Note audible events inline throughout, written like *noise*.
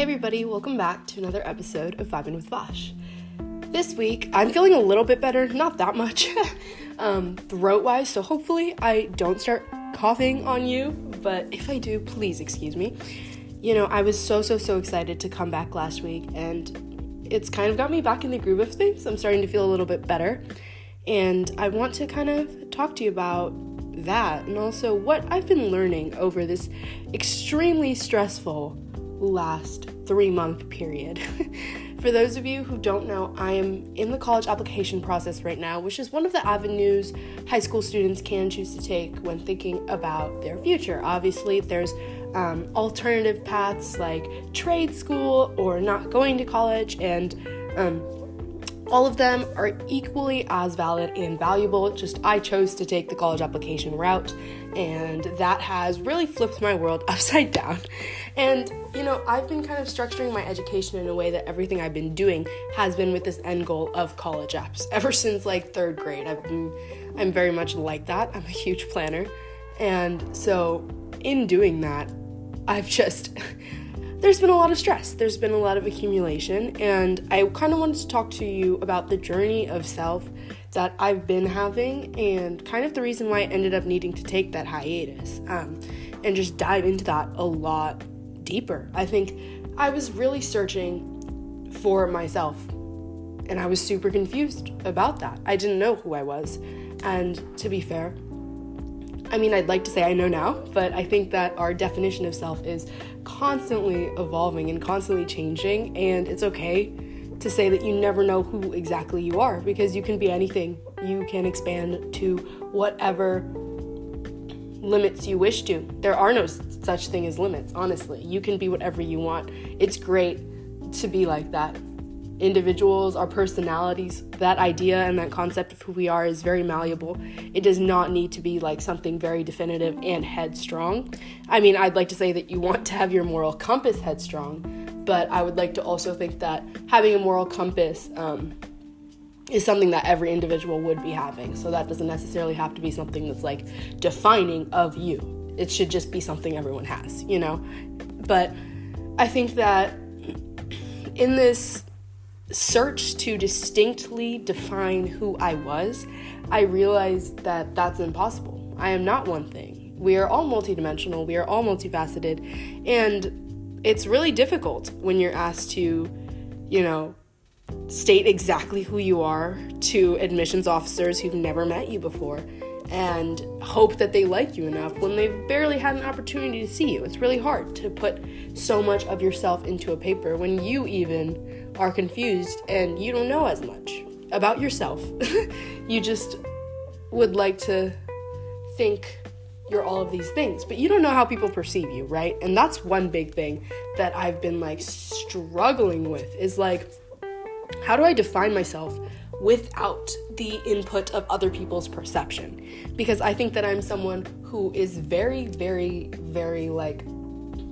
Hey everybody, welcome back to another episode of Vibing with Vaishi. This week, I'm feeling a little bit better, not that much, *laughs* um, throat wise, so hopefully I don't start coughing on you, but if I do, please excuse me. You know, I was so, so, so excited to come back last week, and it's kind of got me back in the groove of things. I'm starting to feel a little bit better, and I want to kind of talk to you about that and also what I've been learning over this extremely stressful last three month period. *laughs* For those of you who don't know, I am in the college application process right now, which is one of the avenues high school students can choose to take when thinking about their future. Obviously, there's um, alternative paths like trade school or not going to college, and um, all of them are equally as valid and valuable. Just I chose to take the college application route, and that has really flipped my world *laughs* upside down. And you know, I've been kind of structuring my education in a way that everything I've been doing has been with this end goal of college apps. *laughs* Ever since like third grade, I've been I'm very much like that. I'm a huge planner, and so in doing that, I've just *laughs* there's been a lot of stress, there's been a lot of accumulation, and I kind of wanted to talk to you about the journey of self that I've been having and kind of the reason why I ended up needing to take that hiatus um, and just dive into that a lot deeper. I think I was really searching for myself and I was super confused about that. I didn't know who I was, and to be fair, I mean, I'd like to say I know now, but I think that our definition of self is constantly evolving and constantly changing, and it's okay to say that you never know who exactly you are because you can be anything. You can expand to whatever limits you wish to. There are no such thing as limits, honestly. You can be whatever you want. It's great to be like that individuals, our personalities, that idea and that concept of who we are is very malleable. It does not need to be like something very definitive and headstrong. I mean, I'd like to say that you want to have your moral compass headstrong, but I would like to also think that having a moral compass um, is something that every individual would be having. So that doesn't necessarily have to be something that's like defining of you. It should just be something everyone has, you know? But I think that in this search to distinctly define who I was, I realized that that's impossible. I am not one thing. We are all multidimensional, we are all multifaceted, and it's really difficult when you're asked to, you know, state exactly who you are to admissions officers who've never met you before and hope that they like you enough when they've barely had an opportunity to see you. It's really hard to put so much of yourself into a paper when you even are confused and you don't know as much about yourself. *laughs* you just would like to think you're all of these things, but you don't know how people perceive you, right? And that's one big thing that I've been like struggling with is like, how do I define myself without the input of other people's perception? Because I think that I'm someone who is very, very, very like,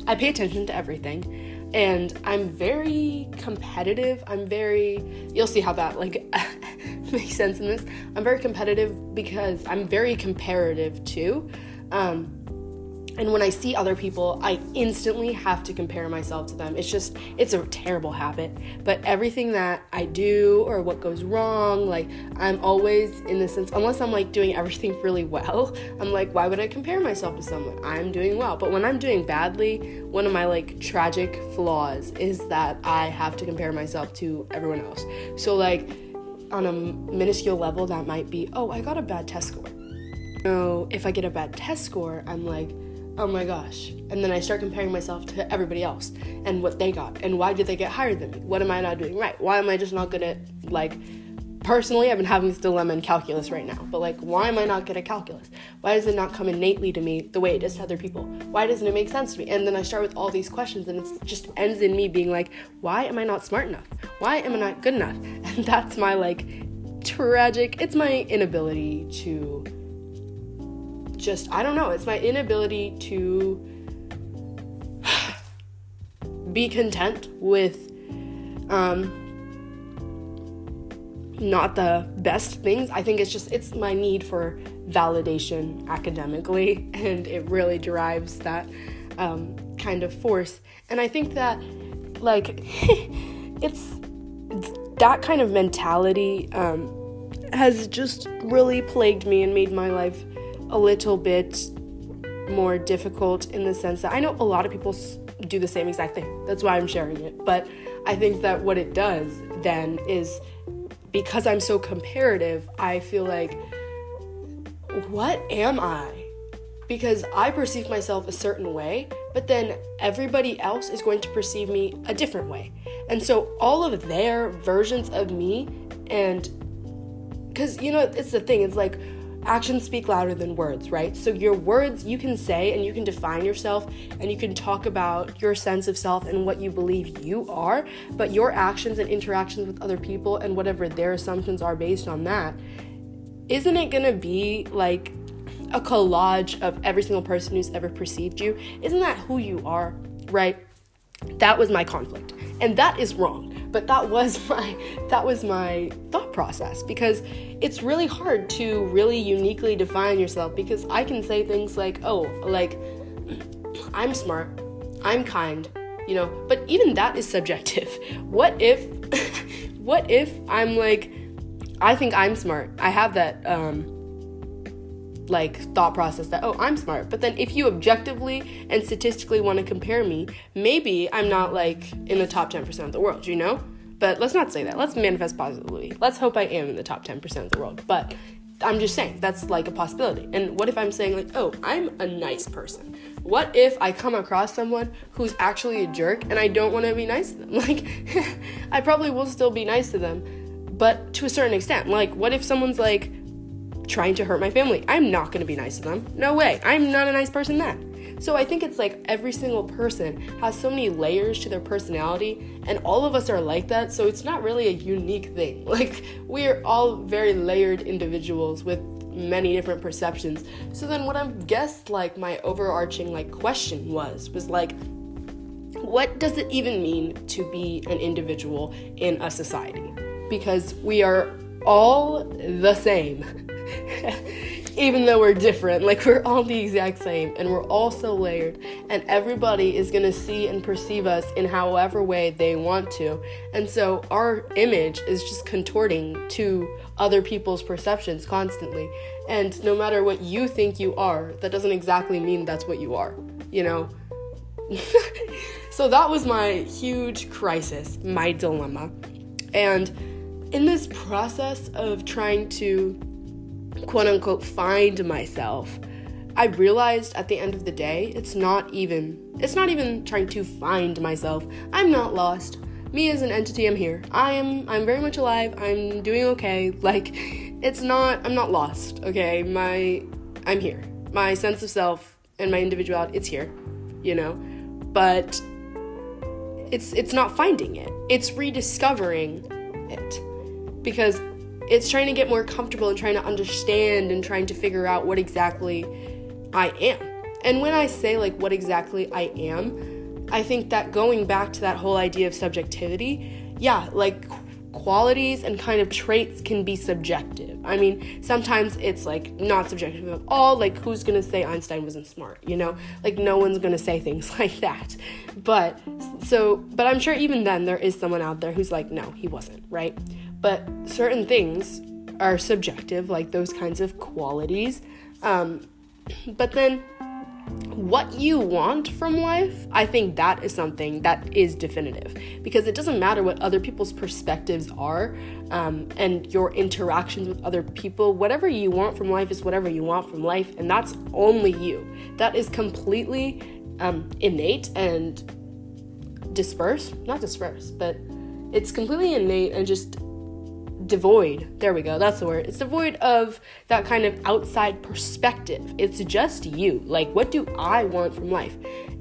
I pay attention to everything and I'm very competitive. I'm very you'll see how that like *laughs* makes sense in this. I'm very competitive because I'm very comparative too. Um, and when I see other people, I instantly have to compare myself to them. It's just, it's a terrible habit. But everything that I do or what goes wrong, like, I'm always in the sense, unless I'm like doing everything really well, I'm like, why would I compare myself to someone? I'm doing well. But when I'm doing badly, one of my like tragic flaws is that I have to compare myself to everyone else. So, like, on a minuscule level, that might be, oh, I got a bad test score. So, if I get a bad test score, I'm like, oh my gosh. And then I start comparing myself to everybody else and what they got and why did they get higher than me? What am I not doing right? Why am I just not good at, like, personally, I've been having this dilemma in calculus right now, but like, why am I not good at calculus? Why does it not come innately to me the way it does to other people? Why doesn't it make sense to me? And then I start with all these questions and it just ends in me being like, why am I not smart enough? Why am I not good enough? *laughs* And that's my like tragic, it's my inability to just, I don't know, it's my inability to *sighs* be content with um, not the best things. I think it's just, it's my need for validation academically, *laughs* and it really drives that um, kind of force. And I think that like *laughs* it's that kind of mentality um, has just really plagued me and made my life a little bit more difficult in the sense that I know a lot of people do the same exact thing. That's why I'm sharing it. But I think that what it does then is because I'm so comparative, I feel like, what am I? Because I perceive myself a certain way, but then everybody else is going to perceive me a different way. And so all of their versions of me, and because you know, it's the thing, it's like, actions speak louder than words, right? So your words you can say and you can define yourself and you can talk about your sense of self and what you believe you are, but your actions and interactions with other people and whatever their assumptions are based on that, isn't it going to be like a collage of every single person who's ever perceived you? Isn't that who you are, right? That was my conflict. And that is wrong but that was *laughs* my that was my thought process because it's really hard to really uniquely define yourself because I can say things like, "Oh, like *clears throat* I'm smart, I'm kind," you know, but even that is subjective. *laughs* What if *laughs* what if I'm like I think I'm smart. I have that um like thought process that oh i'm smart. But then if you objectively and statistically want to compare me maybe i'm not like in the top 10% of the world you know? But let's not say that. Let's manifest positively. Let's hope i am in the top 10% of the world. But i'm just saying that's like a possibility. And what if i'm saying like oh i'm a nice person? What if i come across someone who's actually a jerk and i don't want to be nice to them? *laughs* Like *laughs* i probably will still be nice to them but to a certain extent. Like what if someone's like trying to hurt my family. I'm not going to be nice to them. No way. I'm not a nice person then. So I think it's like every single person has so many layers to their personality, and all of us are like that. So it's not really a unique thing. *laughs* Like we're all very layered individuals with many different perceptions. So then what I guess like my overarching like question was was like what does it even mean to be an individual in a society? Because we are all the same. *laughs* *laughs* Even though we're different, like we're all the exact same and we're all so layered, and everybody is gonna see and perceive us in however way they want to. And so our image is just contorting to other people's perceptions constantly. And no matter what you think you are, that doesn't exactly mean that's what you are, you know? *laughs* so that was my huge crisis, my dilemma. And in this process of trying to quote unquote find myself, I realized at the end of the day, it's not even it's not even trying to find myself. I'm not lost. Me as an entity, I'm here. I am I'm very much alive. I'm doing okay. *laughs* Like it's not I'm not lost, okay? My I'm here. My sense of self and my individuality, it's here, you know? But it's it's not finding it. It's rediscovering it. Because it's trying to get more comfortable and trying to understand and trying to figure out what exactly I am. And when I say like what exactly I am, I think that going back to that whole idea of subjectivity, yeah, like qualities and kind of traits can be subjective. I mean, sometimes it's like not subjective at all. Like, who's gonna say Einstein wasn't smart? You know, like no one's gonna say things *laughs* like that. But so, but I'm sure even then there is someone out there who's like, no, he wasn't, right? But certain things are subjective, like those kinds of qualities. Um, but then what you want from life, I think that is something that is definitive because it doesn't matter what other people's perspectives are um, and your interactions with other people. Whatever you want from life is whatever you want from life, and that's only you. That is completely um, innate and dispersed, not dispersed, but it's completely innate and just devoid. There we go. That's the word. It's devoid of that kind of outside perspective. It's just you. Like, what do I want from life?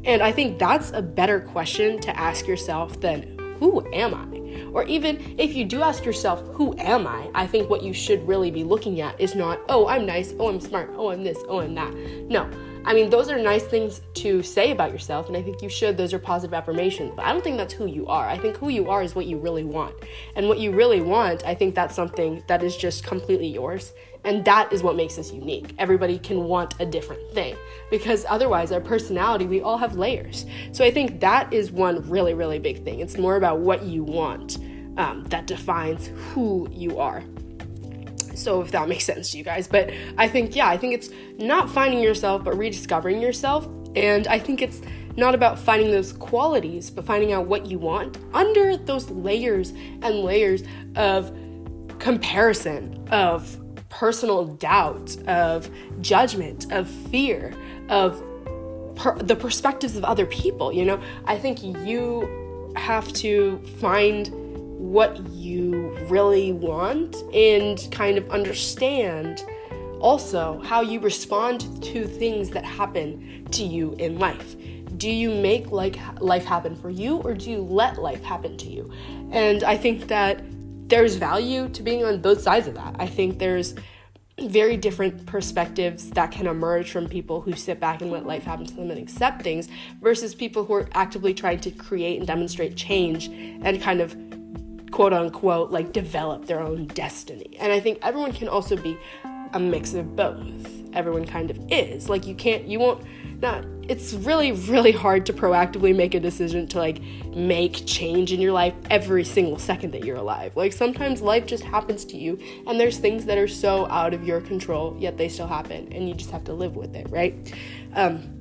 And I think that's a better question to ask yourself than who am I? Or even if you do ask yourself, who am I? I think what you should really be looking at is not, oh, I'm nice, oh, I'm smart, oh, I'm this, oh, I'm that. No, I mean, those are nice things to say about yourself, and I think you should. Those are positive affirmations, but I don't think that's who you are. I think who you are is what you really want. And what you really want, I think that's something that is just completely yours. And that is what makes us unique. Everybody can want a different thing because otherwise, our personality, we all have layers. So I think that is one really, really big thing. It's more about what you want um, that defines who you are. So, if that makes sense to you guys. But I think, yeah, I think it's not finding yourself, but rediscovering yourself. And I think it's not about finding those qualities, but finding out what you want under those layers and layers of comparison, of personal doubt, of judgment, of fear, of per- the perspectives of other people. You know, I think you have to find what you really want and kind of understand also how you respond to things that happen to you in life. Do you make like life happen for you or do you let life happen to you? And I think that there's value to being on both sides of that. I think there's very different perspectives that can emerge from people who sit back and let life happen to them and accept things versus people who are actively trying to create and demonstrate change and kind of quote unquote like develop their own destiny. And I think everyone can also be a mix of both. Everyone kind of is. Like you can't you won't not it's really really hard to proactively make a decision to like make change in your life every single second that you're alive. Like sometimes life just happens to you and there's things that are so out of your control yet they still happen and you just have to live with it, right? Um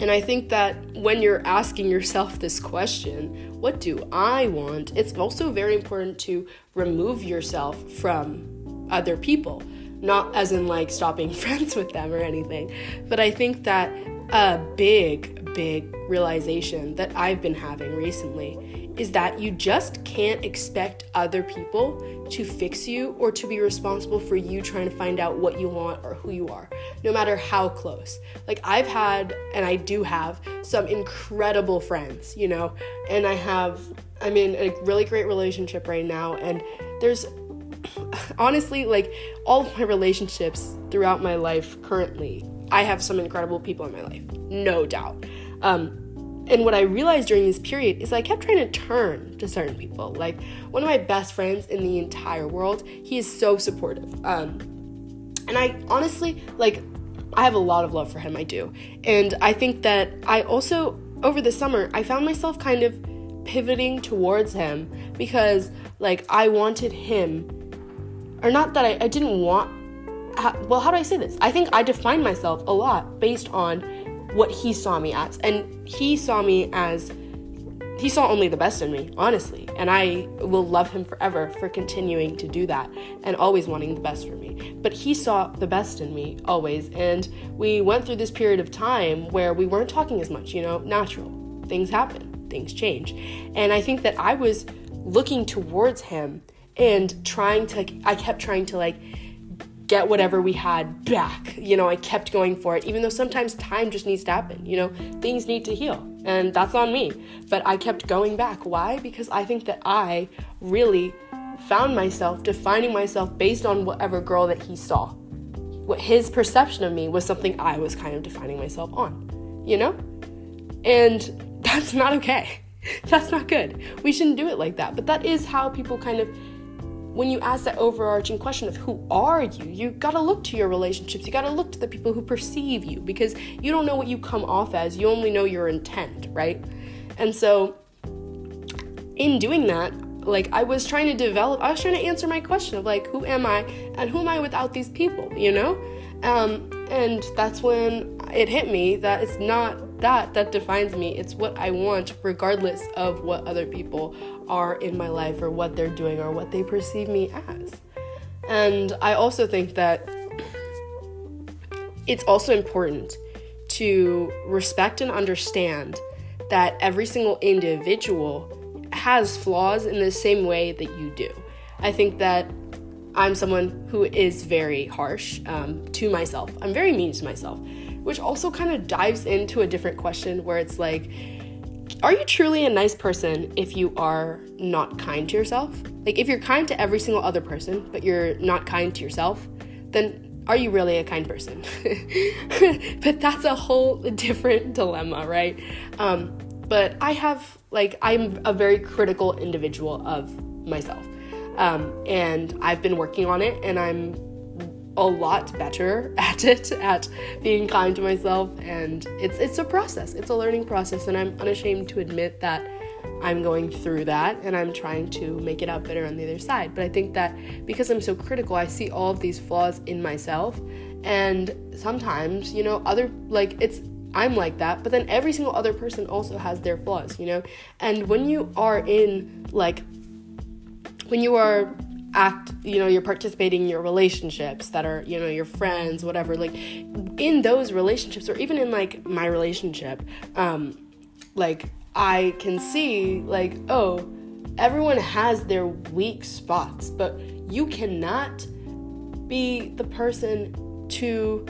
and I think that when you're asking yourself this question, what do I want? It's also very important to remove yourself from other people. Not as in like stopping *laughs* friends with them or anything, but I think that a big, big realization that I've been having recently is that you just can't expect other people to fix you or to be responsible for you trying to find out what you want or who you are, no matter how close. Like, I've had, and I do have, some incredible friends, you know, and I have, I'm in a really great relationship right now, and there's *sighs* honestly, like, all of my relationships throughout my life currently, I have some incredible people in my life, no doubt. Um, and what I realized during this period is I kept trying to turn to certain people. Like one of my best friends in the entire world, he is so supportive. Um, and I honestly, like, I have a lot of love for him, I do. And I think that I also, over the summer, I found myself kind of pivoting towards him because, like, I wanted him, or not that I, I didn't want, well, how do I say this? I think I define myself a lot based on what he saw me as. And he saw me as he saw only the best in me, honestly. And I will love him forever for continuing to do that and always wanting the best for me. But he saw the best in me always. And we went through this period of time where we weren't talking as much, you know, natural. Things happen, things change. And I think that I was looking towards him and trying to, I kept trying to like, get whatever we had back. You know, I kept going for it, even though sometimes time just needs to happen. You know, things need to heal, and that's on me. But I kept going back. Why? Because I think that I really found myself defining myself based on whatever girl that he saw. What his perception of me was something I was kind of defining myself on, you know? And *laughs* that's not okay. That's not good. We shouldn't do it like that. But that is how people kind of when you ask that overarching question of who are you, you gotta look to your relationships. You gotta look to the people who perceive you because you don't know what you come off as. You only know your intent, right? And so, in doing that, like I was trying to develop, I was trying to answer my question of like, who am I and who am I without these people, you know? Um, and that's when it hit me that it's not that that defines me. It's what I want, regardless of what other people are in my life or what they're doing or what they perceive me as. And I also think that it's also important to respect and understand that every single individual has flaws in the same way that you do. I think that I'm someone who is very harsh um, to myself. I'm very mean to myself, which also kind of dives into a different question where it's like, are you truly a nice person if you are not kind to yourself? Like, if you're kind to every single other person, but you're not kind to yourself, then are you really a kind person? *laughs* but that's a whole different dilemma, right? Um, but I have, like, I'm a very critical individual of myself. Um, and I've been working on it, and I'm a lot better *laughs* at it, at being kind to myself. And it's it's a process. It's a learning process, and I'm unashamed to admit that I'm going through that and I'm trying to make it out better on the other side. But I think that because I'm so critical, I see all of these flaws in myself. And sometimes, you know, other, like, it's, I'm like that, but then every single other person also has their flaws, you know? And when you are in, like, when you are act you know you're participating in your relationships that are you know your friends whatever like in those relationships or even in like my relationship um like I can see, like, oh, everyone has their weak spots, but you cannot be the person to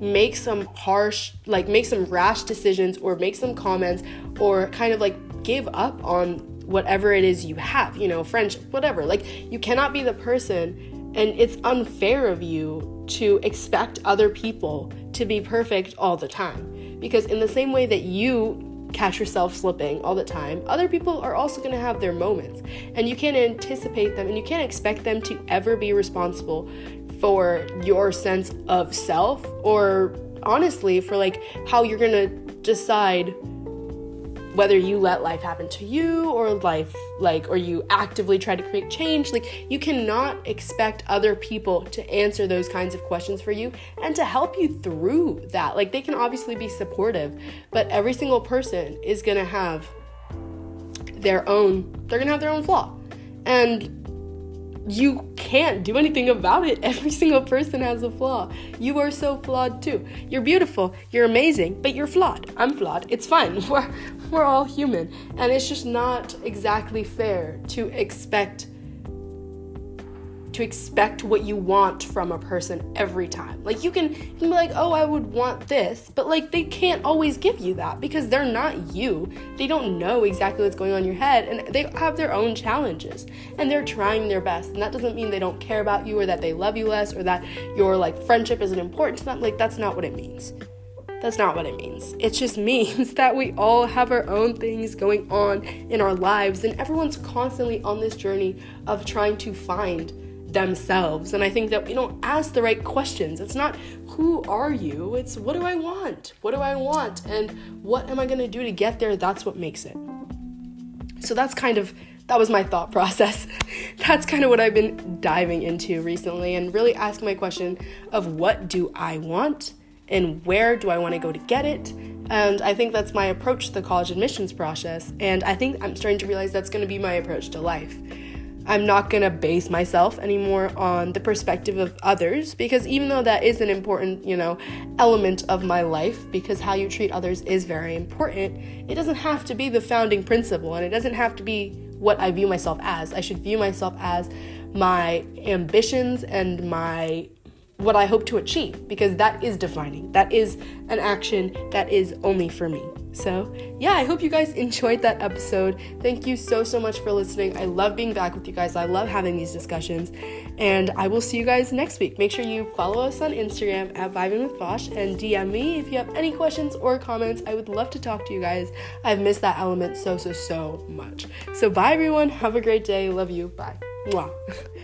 make some harsh, like, make some rash decisions or make some comments or kind of like give up on whatever it is you have, you know, friendship, whatever. Like, you cannot be the person, and it's unfair of you to expect other people to be perfect all the time. Because, in the same way that you catch yourself slipping all the time, other people are also to have their moments. And you can't anticipate them and you can't expect them to ever be responsible for your sense of self or honestly for like how you're to decide whether you let life happen to you or life like or you actively try to create change like you cannot expect other people to answer those kinds of questions for you and to help you through that. Like they can obviously be supportive but every single person is going to have their own they're going to have their own flaw. And you can't do anything about it. *laughs* Every single person has a flaw. You are so flawed too. You're beautiful, you're amazing, but you're flawed. I'm flawed. It's fine. *laughs* We're, we're all human. And it's just not exactly fair to expect to expect what you want from a person every time. Like you can, you can be like, "Oh, I would want this," but like they can't always give you that because they're not you. They don't know exactly what's going on in your head and they have their own challenges and they're trying their best. And that doesn't mean they don't care about you or that they love you less or that your like friendship isn't important to them. Like that's not what it means. That's not what it means. It just *laughs* means that we all have our own things going on in our lives, and everyone's constantly on this journey of trying to find themselves. And I think that we don't ask the right questions. It's not who are you? It's what do I want? What do I want? And what am I going to do to get there? That's what makes it. So that's kind of that was my thought *laughs* process. that's kind of what I've been diving into recently and really asking my question of what do I want and where do I want to go to get it? And I think that's my approach to the college admissions process. And I think I'm starting to realize that's going to be my approach to life. I'm not to base myself anymore on the perspective of others because even though that is an important, you know, element of my life because how you treat others is very important, it doesn't have to be the founding principle and it doesn't have to be what I view myself as. I should view myself as my ambitions and my what I hope to achieve because that is defining. That is an action that is only for me. So, yeah, I hope you guys enjoyed that episode. Thank you so, so much for listening. I love being back with you guys. I love having these discussions. And I will see you guys next week. Make sure you follow us on Instagram at Vibing with Vaishi and DM me if you have any questions or comments. I would love to talk to you guys. I've missed that element so, so, so much. So, bye, everyone. Have a great day. Love you. Bye. Mwah. *laughs*